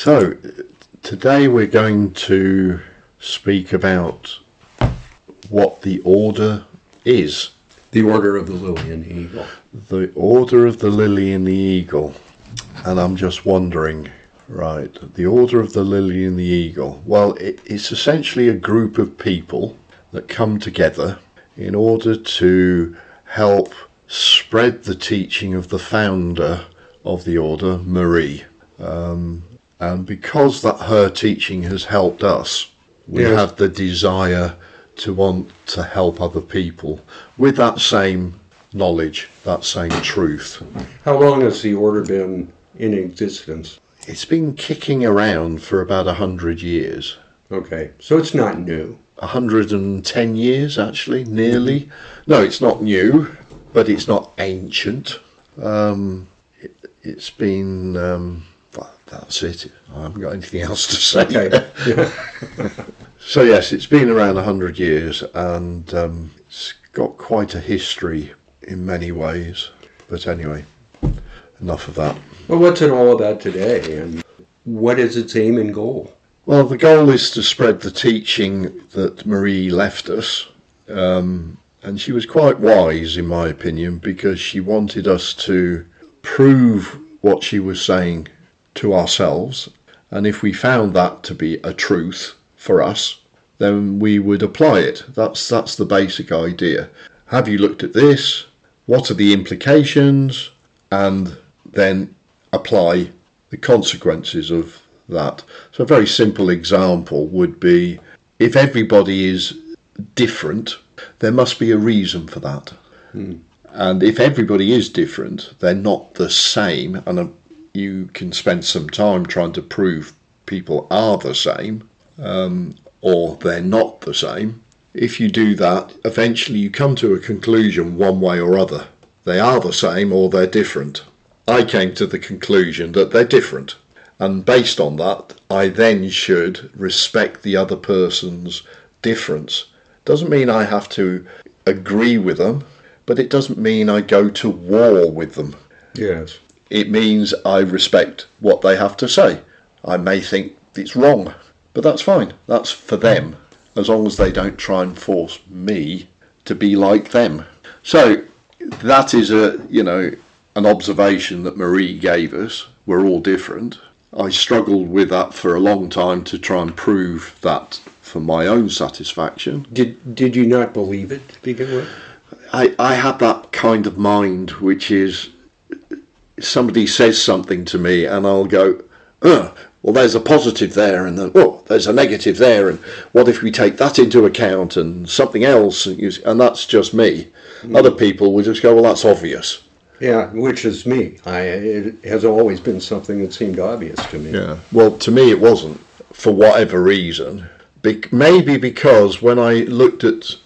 So, today we're going to speak about what the order is. The Order of the Lily and the Eagle. The Order of the Lily and the Eagle. And I'm just wondering, right, the Order of the Lily and the Eagle. Well, it, it's essentially a group of people that come together in order to help spread the teaching of the founder of the order, Marie. Um, and because that her teaching has helped us, we Yes. have the desire to want to help other people with that same knowledge, that same truth. How long has the Order been in existence? It's been kicking around for about a hundred years. Okay, so it's not new. 110 years actually nearly no it's not new but it's not ancient um, it, it's been um, well, that's it i haven't got anything else to say Okay. Yeah. so yes it's been around 100 years and um, it's got quite a history in many ways but anyway enough of that Well, what's it all about today, and what is its aim and goal? Well, the goal is to spread the teaching that Marie left us. Um, and she was quite wise, in my opinion, because she wanted us to prove what she was saying to ourselves. And if we found that to be a truth for us, then we would apply it. That's, that's the basic idea. Have you looked at this? What are the implications? And then apply the consequences of that. So, a very simple example would be if everybody is different, there must be a reason for that. Hmm. And if everybody is different, they're not the same, and you can spend some time trying to prove people are the same um, or they're not the same. If you do that, eventually you come to a conclusion one way or other. They are the same or they're different. I came to the conclusion that they're different. And based on that, I then should respect the other person's difference. Doesn't mean I have to agree with them, but it doesn't mean I go to war with them. Yes. It means I respect what they have to say. I may think it's wrong, but that's fine. That's for them, as long as they don't try and force me to be like them. So that is a you know an observation that Marie gave us. We're all different. I struggled with that for a long time to try and prove that for my own satisfaction. Did Did you not believe it to begin with? I, I have that kind of mind which is somebody says something to me and I'll go, oh, well, there's a positive there, and then, oh, there's a negative there, and what if we take that into account and something else? And, you, and that's just me. Other people will just go, well, that's obvious. Yeah, which is me. I it has always been something that seemed obvious to me. Yeah. Well, to me, it wasn't for whatever reason. Be- maybe because when I looked at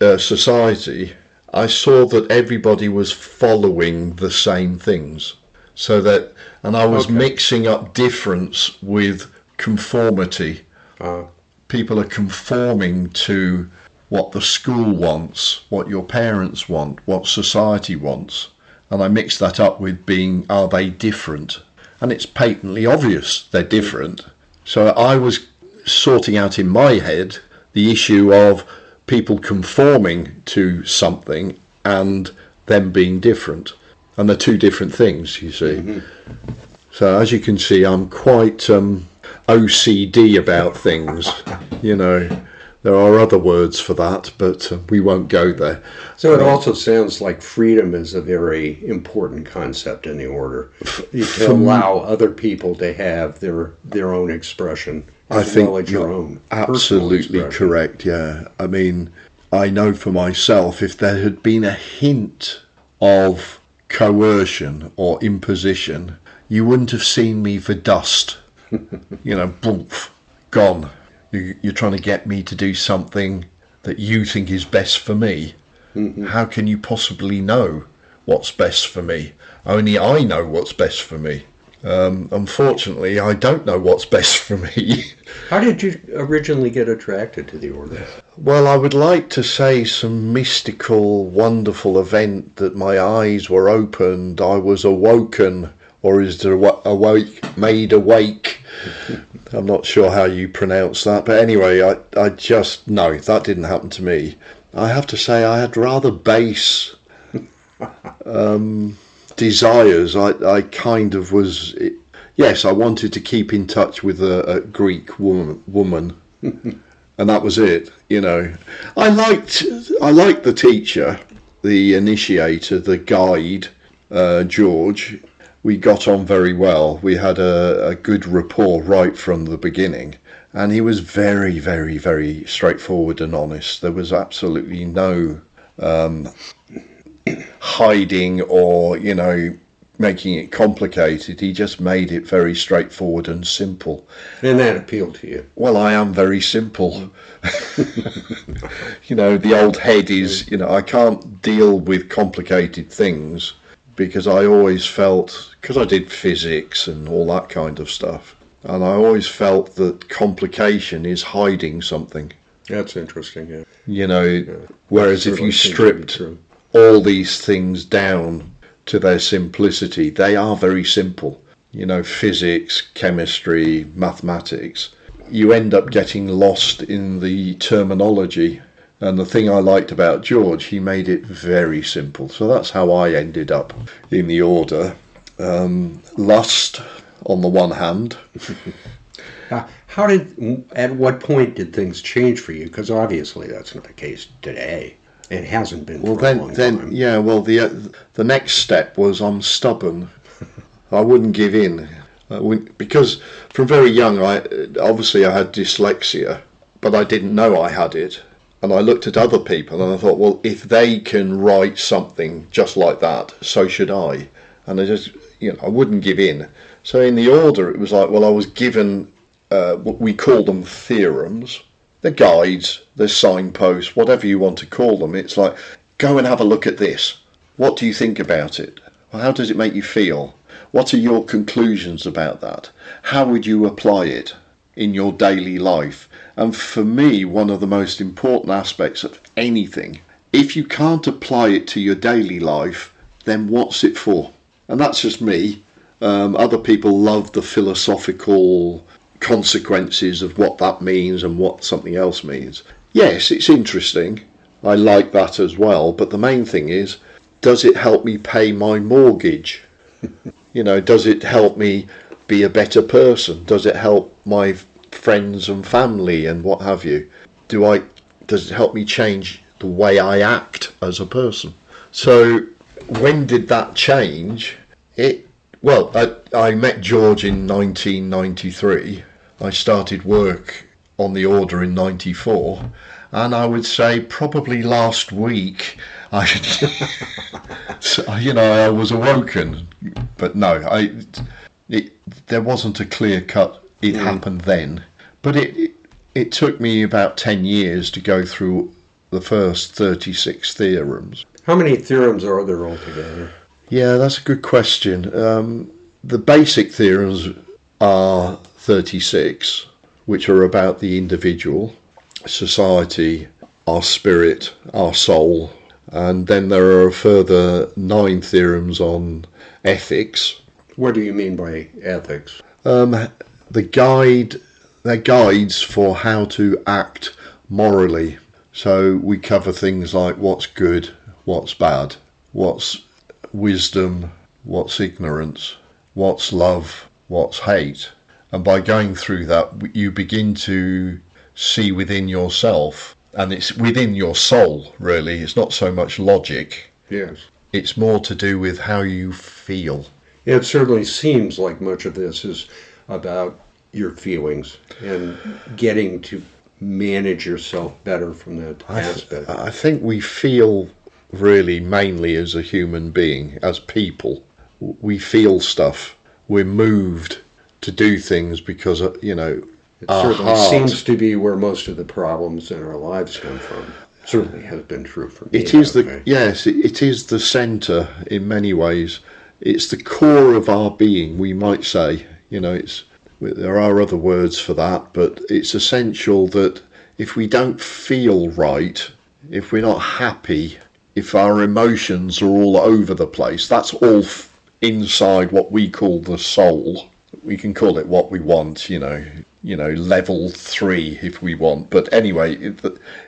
uh, society, I saw that everybody was following the same things. So that, and I was Okay. mixing up difference with conformity. Uh, People are conforming to what the school wants, what your parents want, what society wants. And I mixed that up with being, are they different? And it's patently obvious they're different. So I was sorting out in my head the issue of people conforming to something and them being different. And they're two different things, you see. So as you can see, I'm quite um, OCD about things. You know, there are other words for that, but uh, we won't go there. so it also sounds like freedom is a very important concept in the order. You to allow other people to have their their own expression I think your you're own. Absolutely correct. Yeah, I mean, I know for myself if there had been a hint of coercion or imposition, you wouldn't have seen me for dust. you know, boomf, gone. You, you're trying to get me to do something that you think is best for me. Mm-hmm. How can you possibly know what's best for me? Only I know what's best for me. Um, unfortunately, I don't know what's best for me. How did you originally get attracted to the order? Well, I would like to say some mystical, wonderful event that my eyes were opened, I was awoken, or is there awake, made awake I'm not sure how you pronounce that, but anyway, I, I just no, that didn't happen to me. I have to say, I had rather base um, desires. I, I kind of was, yes, I wanted to keep in touch with a, a Greek woman, woman, and that was it. You know, I liked, I liked the teacher, the initiator, the guide, uh, George. We got on very well. We had a, a good rapport right from the beginning and he was very, very, very straightforward and honest. There was absolutely no um, hiding or you know making it complicated. He just made it very straightforward and simple. And that appealed to you. Well, I am very simple. Mm. you know, the old head is, you know, I can't deal with complicated things because I always felt, because I did physics and all that kind of stuff, and I always felt that complication is hiding something. That's interesting, yeah. You know, yeah. whereas if you stripped all these things down to their simplicity, they are very simple. You know, physics, chemistry, mathematics. You end up getting lost in the terminology. And the thing I liked about George, he made it very simple. So that's how I ended up in the order. Um, lust, on the one hand. how did, at what point did things change for you? Because obviously that's not the case today. It hasn't been. Well, then, then, time. yeah. Well, the uh, the next step was I'm stubborn. I wouldn't give in because from very young, I obviously I had dyslexia, but I didn't know I had it. And I looked at other people and I thought, well, if they can write something just like that, so should I. And I just, you know, I wouldn't give in. So in the order, it was like, well, I was given uh, what we call them theorems, the guides, the signposts, whatever you want to call them. It's like, go and have a look at this. What do you think about it? How does it make you feel? What are your conclusions about that? How would you apply it in your daily life? And for me, one of the most important aspects of anything, if you can't apply it to your daily life, then what's it for? And that's just me. Um, other people love the philosophical consequences of what that means and what something else means. Yes, it's interesting. I like that as well. But the main thing is, does it help me pay my mortgage? you know, does it help me be a better person? Does it help my friends and family and what have you? Do I? Does it help me change the way I act as a person? So, when did that change? It well, I, I met George in 1993. I started work on the order in 94. And I would say probably last week, I, you know, I was awoken. But no, I, it, there wasn't a clear cut. It mm. happened then. But it, it, took me about 10 years to go through the first 36 theorems. How many theorems are there altogether? Yeah, that's a good question. Um, the basic theorems are 36, which are about the individual, society, our spirit, our soul, and then there are a further nine theorems on ethics. What do you mean by ethics? Um, the guide, they're guides for how to act morally. So we cover things like what's good, what's bad, what's wisdom, what's ignorance, what's love, what's hate. And by going through that, you begin to see within yourself, and it's within your soul, really. It's not so much logic. Yes. It's more to do with how you feel. It certainly seems like much of this is about your feelings and getting to manage yourself better from that I th- aspect. I think we feel really mainly as a human being, as people. We feel stuff. We're moved to do things because, uh, you know, it certainly heart, seems to be where most of the problems in our lives come from. Certainly has been true for me. It is the yes, it, it is the centre in many ways. It's the core of our being, we might say. You know, it's there are other words for that, but it's essential that if we don't feel right, if we're not happy, if our emotions are all over the place, that's all f- inside what we call the soul. We can call it what we want, you know, you know, level three if we want. But anyway,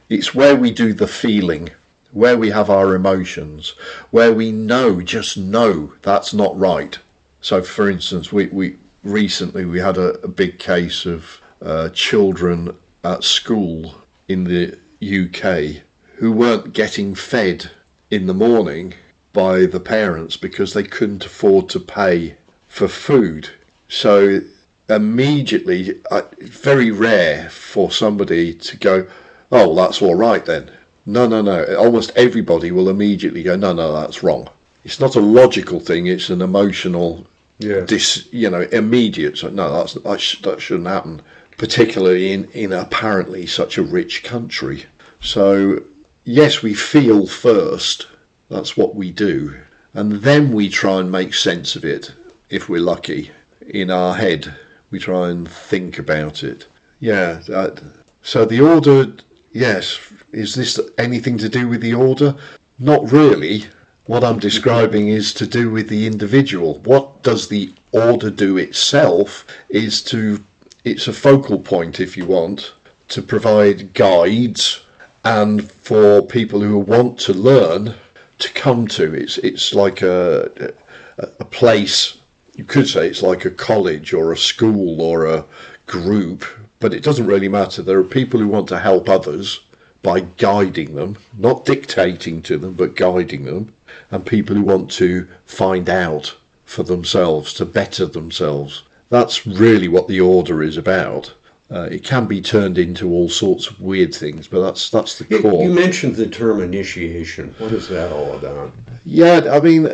it's where we do the feeling, where we have our emotions, where we know, just know that's not right. So, for instance, we, we recently we had a, a big case of uh, children at school in the UK who weren't getting fed in the morning by the parents because they couldn't afford to pay for food. So immediately, uh, very rare for somebody to go, oh, that's all right then. No, no, no. Almost everybody will immediately go, no, no, that's wrong. It's not a logical thing. It's an emotional, Yeah. dis, you know, immediate. So no, that's that, sh- that shouldn't happen. Particularly in in apparently such a rich country. So yes, we feel first. That's what we do, and then we try and make sense of it. If we're lucky, in our head, we try and think about it. Yeah. That, so the order, yes. Is this anything to do with the order? Not really. What I'm describing is to do with the individual. What does the order do itself is to, it's a focal point, if you want, to provide guides and for people who want to learn to come to. It's, it's like a, a, a place, you could say it's like a college or a school or a group, but it doesn't really matter. There are people who want to help others by guiding them, not dictating to them, but guiding them, and people who want to find out for themselves, to better themselves. That's really what the order is about. Uh, it can be turned into all sorts of weird things, but that's that's the core. you mentioned the term initiation. What is that all about? Yeah, I mean,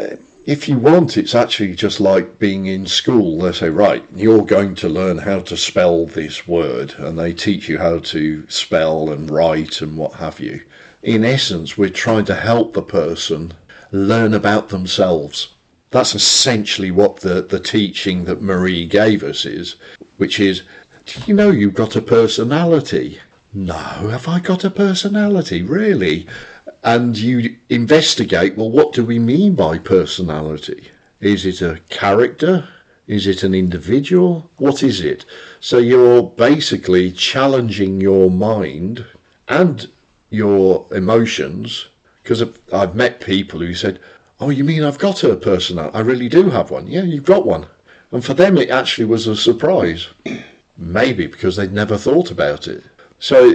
if you want, it's actually just like being in school. They say, right, you're going to learn how to spell this word, and they teach you how to spell and write and what have you. In essence, we're trying to help the person learn about themselves. That's essentially what the, the teaching that Marie gave us is, which is, do you know you've got a personality? No, have I got a personality? Really? And you investigate well what do we mean by personality? Is it a character? Is it an individual? What is it? So you're basically challenging your mind and your emotions because i've met people who said oh you mean i've got a personality i really do have one. Yeah you've got one. And for them it actually was a surprise. Maybe because they'd never thought about it. So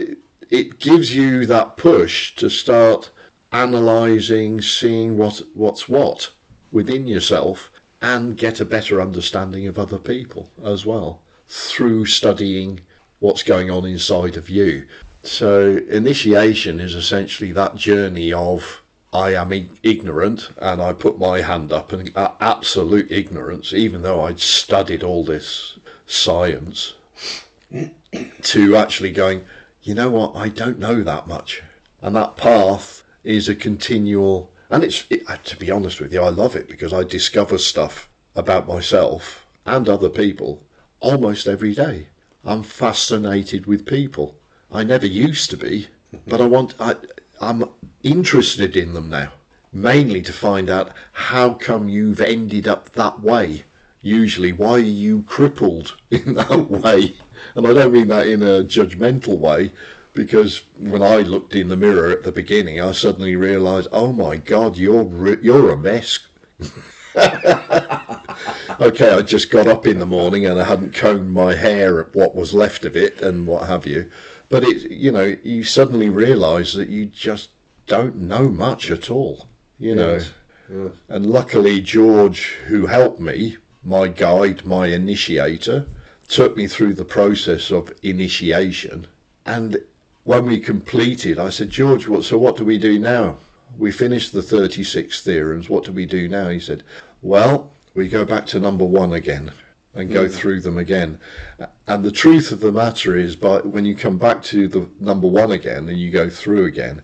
it gives you that push to start analyzing, seeing what what's what within yourself, and get a better understanding of other people as well through studying what's going on inside of you. So initiation is essentially that journey of I am ignorant and I put my hand up and uh, absolute ignorance, even though I'd studied all this science, to actually going, you know what, I don't know that much. And that path is a continual, and it's, it, uh, to be honest with you, I love it because I discover stuff about myself and other people almost every day. I'm fascinated with people. I never used to be, but I want, I, I'm interested in them now, mainly to find out how come you've ended up that way. Usually, why are you crippled in that way? And I don't mean that in a judgmental way, because when I looked in the mirror at the beginning, I suddenly realised, oh my God, you're you're a mess. okay, I just got up in the morning and I hadn't combed my hair, at what was left of it, and what have you. But it, you know, you suddenly realise that you just don't know much at all. You know, Yes, yes. and luckily George, who helped me, my guide, my initiator, took me through the process of initiation. And when we completed, I said, George, what, so what do we do now? We finished the 36 theorems. What do we do now? He said, well, we go back to number one again and go hmm. through them again. And the truth of the matter is, by when you come back to the number one again and you go through again,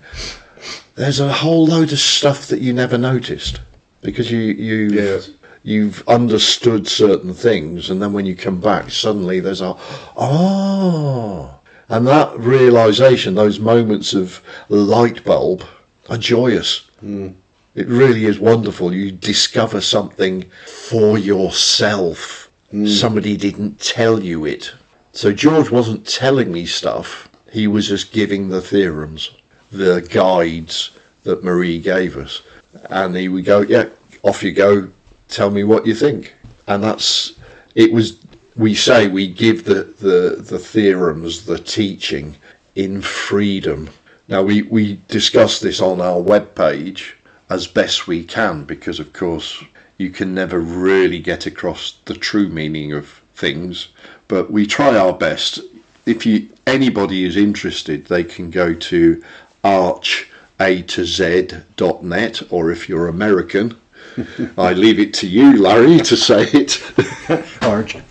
there's a whole load of stuff that you never noticed because you you Yes. you've understood certain things, and then when you come back, suddenly there's a oh, and that realization, those moments of light bulb, are joyous. Hmm. It really is wonderful. You discover something for yourself, hmm. Somebody didn't tell you it. So George wasn't telling me stuff. He was just giving the theorems, the guides that Marie gave us. And he would go, yeah, off you go. Tell me what you think. And that's, it was, we say we give the, the, the theorems, the teaching in freedom. Now we, we discuss this on our web page as best we can because of course you can never really get across the true meaning of things but we try our best if you anybody is interested they can go to arch a to z.net or if you're american i leave it to you larry to say it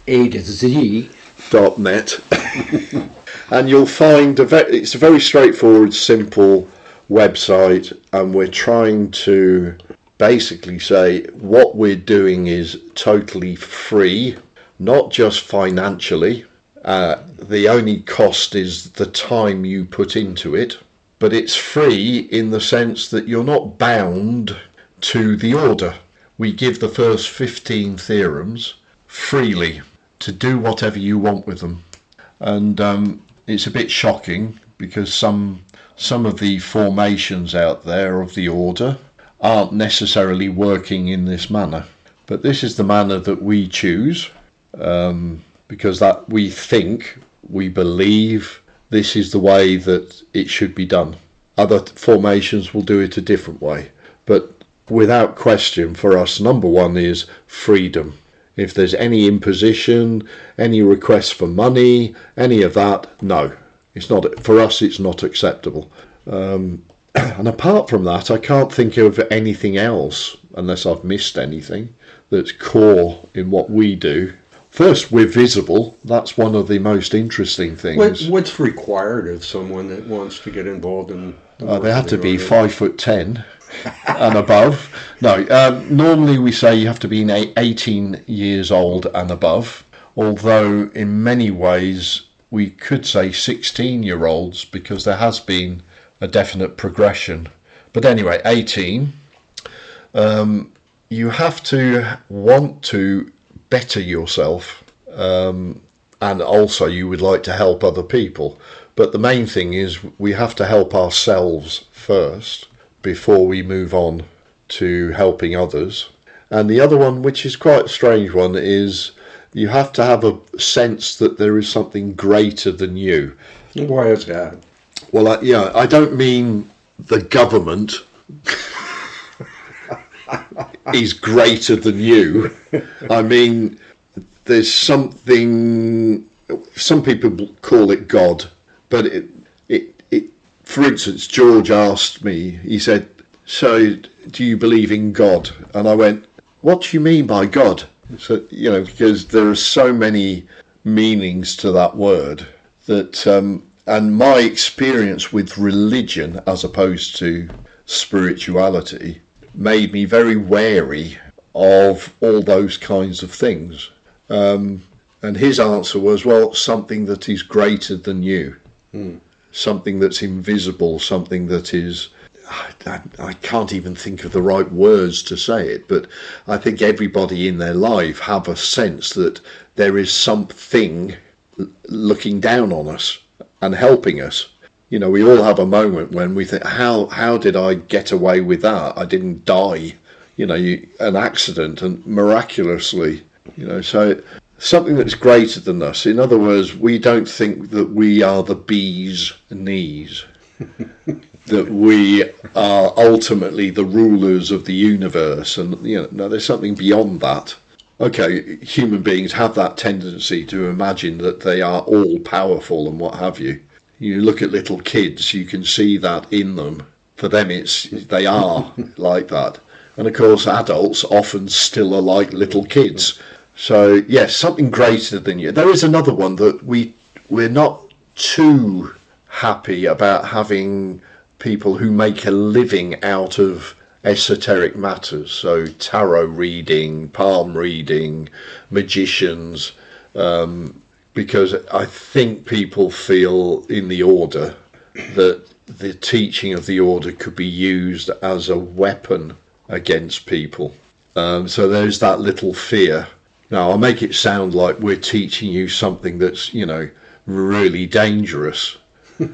A to Z. dot net and you'll find a ve- it's a very straightforward simple website and we're trying to basically say what we're doing is totally free not just financially uh, the only cost is the time you put into it but it's free in the sense that you're not bound to the order we give the first 15 theorems freely to do whatever you want with them and um, it's a bit shocking because some some of the formations out there of the order aren't necessarily working in this manner. But this is the manner that we choose um, because that we think, we believe this is the way that it should be done. Other formations will do it a different way. But without question, for us, number one is freedom. If there's any imposition, any request for money, any of that, no, it's not. For us, it's not acceptable. Um, and apart from that, I can't think of anything else, unless I've missed anything, that's core in what we do. First, we're visible. That's one of the most interesting things. What, what's required of someone that wants to get involved in? the Uh, they have to be five foot ten and above. No, um, normally we say you have to be na- 18 years old and above. Although in many ways we could say 16 year olds because there has been a definite progression. But anyway, 18. Um, you have to want to better yourself um, and also you would like to help other people. But the main thing is we have to help ourselves first before we move on to helping others. And the other one, which is quite a strange one, is you have to have a sense that there is something greater than you. Why is that? Well, I, yeah, I don't mean the government is greater than you. I mean, there's something. Some people call it God, but it. For instance, George asked me. He said, "So, do you believe in God?" And I went, "What do you mean by God?" So, you know, because there are so many meanings to that word that. Um, and my experience with religion as opposed to spirituality made me very wary of all those kinds of things. Um, and his answer was, well, something that is greater than you, something that's invisible, something that is. I, I can't even think of the right words to say it, but I think everybody in their life have a sense that there is something looking down on us and helping us. You know, we all have a moment when we think, how how did I get away with that? I didn't die. You know, you, an accident and miraculously. You know, so something that's greater than us. In other words, we don't think that we are the bee's knees. that we are ultimately the rulers of the universe, and you know, no, there's something beyond that okay, human beings have that tendency to imagine that they are all powerful and what have you. You look at little kids, you can see that in them. For them, it's they are like that, and of course, adults often still are like little kids. So yes, something greater than you. There is another one that we we're not too happy about having people who make a living out of esoteric matters, so tarot reading, palm reading, magicians, um, because I think people feel in the order that the teaching of the order could be used as a weapon against people. Um, so there's that little fear. Now, I'll make it sound like we're teaching you something that's, you know, really dangerous.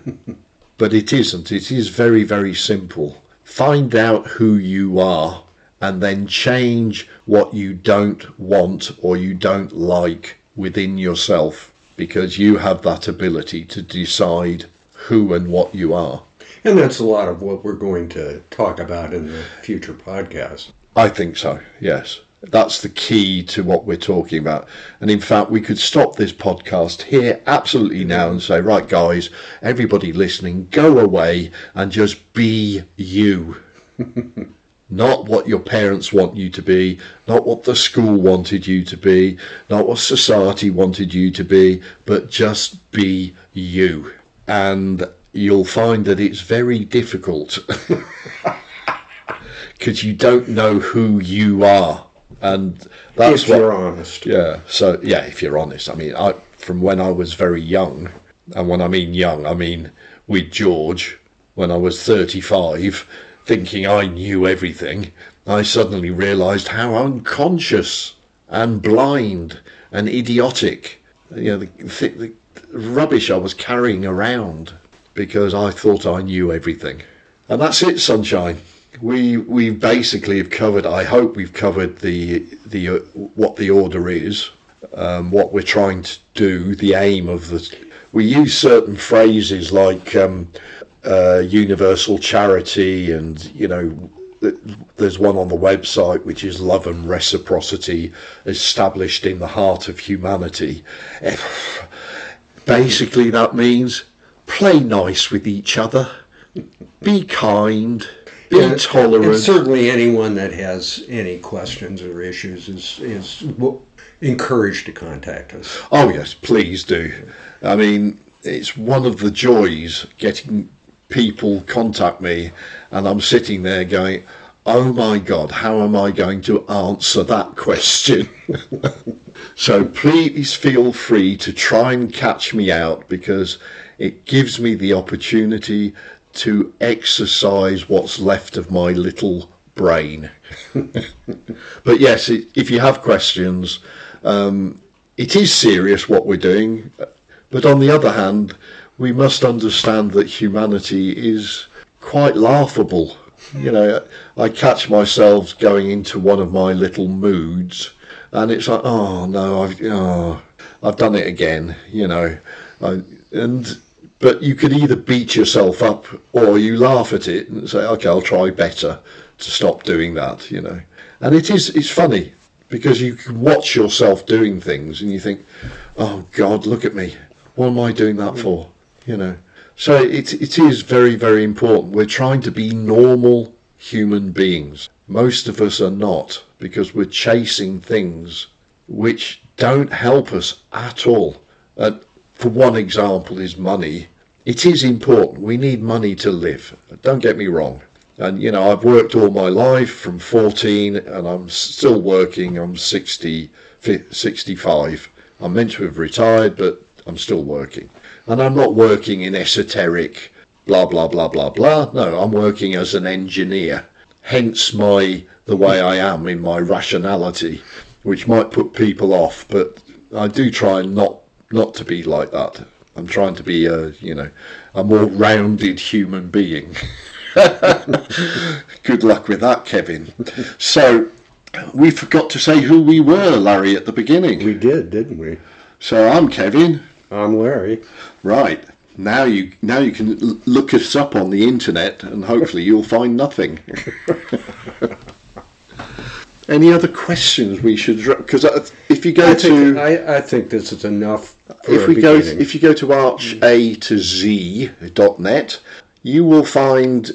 but it isn't. It is very, very simple. Find out who you are and then change what you don't want or you don't like within yourself because you have that ability to decide who and what you are. And that's a lot of what we're going to talk about in the future podcast. I think so, yes. That's the key to what we're talking about. And in fact, we could stop this podcast here absolutely now and say, right, guys, everybody listening, go away and just be you. not what your parents want you to be, not what the school wanted you to be, not what society wanted you to be, but just be you. And you'll find that it's very difficult because you don't know who you are. And that's if what, you're honest. yeah. So yeah, if you're honest, I mean, I from when I was very young, and when I mean young, I mean with George when I was 35, thinking I knew everything. I suddenly realised how unconscious and blind and idiotic, you know, the, the, the rubbish I was carrying around because I thought I knew everything. And that's it, sunshine. We we basically have covered. I hope we've covered the the uh, what the order is, um, what we're trying to do, the aim of the. We use certain phrases like um, uh, universal charity, and you know, there's one on the website which is love and reciprocity established in the heart of humanity. Basically, that means play nice with each other, be kind, tolerant. And certainly anyone that has any questions or issues is, is encouraged to contact us. Oh yes, please do. I mean, it's one of the joys getting people contact me, and I'm sitting there going, "Oh my God, how am I going to answer that question?" so please feel free to try and catch me out because it gives me the opportunity to exercise what's left of my little brain. but yes, it, if you have questions, um, it is serious what we're doing. But on the other hand, we must understand that humanity is quite laughable. You know, I catch myself going into one of my little moods, and it's like, oh no, I've oh, I've done it again. You know, I, and but you could either beat yourself up or you laugh at it and say, okay, I'll try better to stop doing that. You know, and it is it's funny because you can watch yourself doing things and you think, oh God, look at me. What am I doing that for? You know. So it, it is very, very important. We're trying to be normal human beings. Most of us are not because we're chasing things which don't help us at all. Uh, for one example is money. It is important. We need money to live. Don't get me wrong. And you know, I've worked all my life from 14 and I'm still working. I'm 60, 65. I'm meant to have retired, but I'm still working. And I'm not working in esoteric blah blah blah blah blah. No, I'm working as an engineer. Hence my the way I am in my rationality, which might put people off, but I do try not not to be like that. I'm trying to be a you know a more rounded human being. Good luck with that, Kevin. So we forgot to say who we were, Larry, at the beginning. We did, didn't we? So I'm Kevin. I'm Larry. Right. Now you now you can l- look us up on the internet and hopefully you'll find nothing. Any other questions we should because uh, if you go I to think, I, I think this is enough if we go if you go to arch a to z dot net, you will find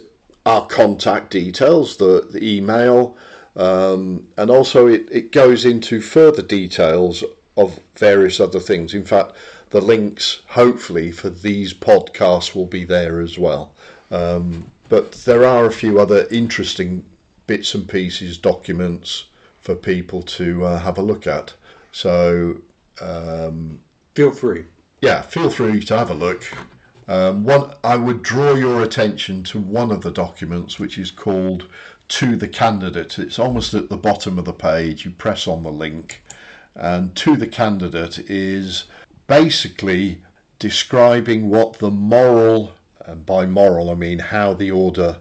our contact details, the, the email, um, and also it, it goes into further details of various other things. In fact, the links, hopefully, for these podcasts will be there as well. Um, but there are a few other interesting bits and pieces, documents for people to uh, have a look at. So Feel free. yeah, feel free to have a look. Um, one, I would draw your attention to one of the documents, which is called "To the Candidate." It's almost at the bottom of the page. You press on the link, and to the candidate is basically describing what the moral, and by moral I mean how the order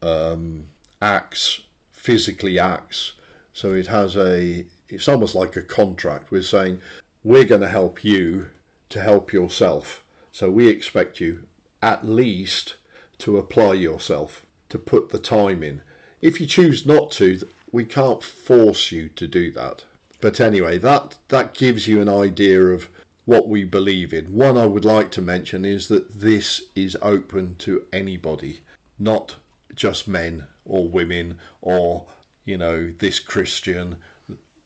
um, acts, physically acts. So it has a, it's almost like a contract. We're saying, we're going to help you to help yourself. So we expect you at least to apply yourself, to put the time in. If you choose not to, we can't force you to do that. But anyway, that, that gives you an idea of what we believe in. One I would like to mention is that this is open to anybody, not just men or women or, you know, this Christian,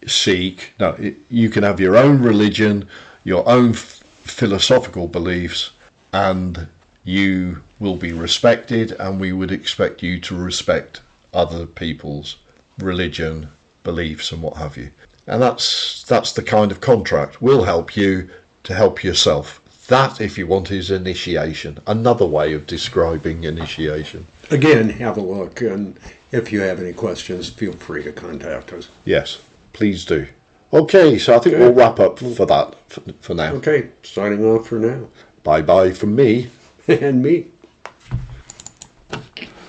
Sikh. No, it, you can have your own religion, your own f- philosophical beliefs, and you will be respected, and we would expect you to respect other people's religion, beliefs, and what have you. And that's that's the kind of contract. We'll help you to help yourself. That, if you want, is initiation. Another way of describing initiation. Again, have a look, and if you have any questions, feel free to contact us. Yes, please do. Okay, so I think Okay. we'll wrap up mm. for that for, for now. Okay, signing off for now. Bye bye from me. and me.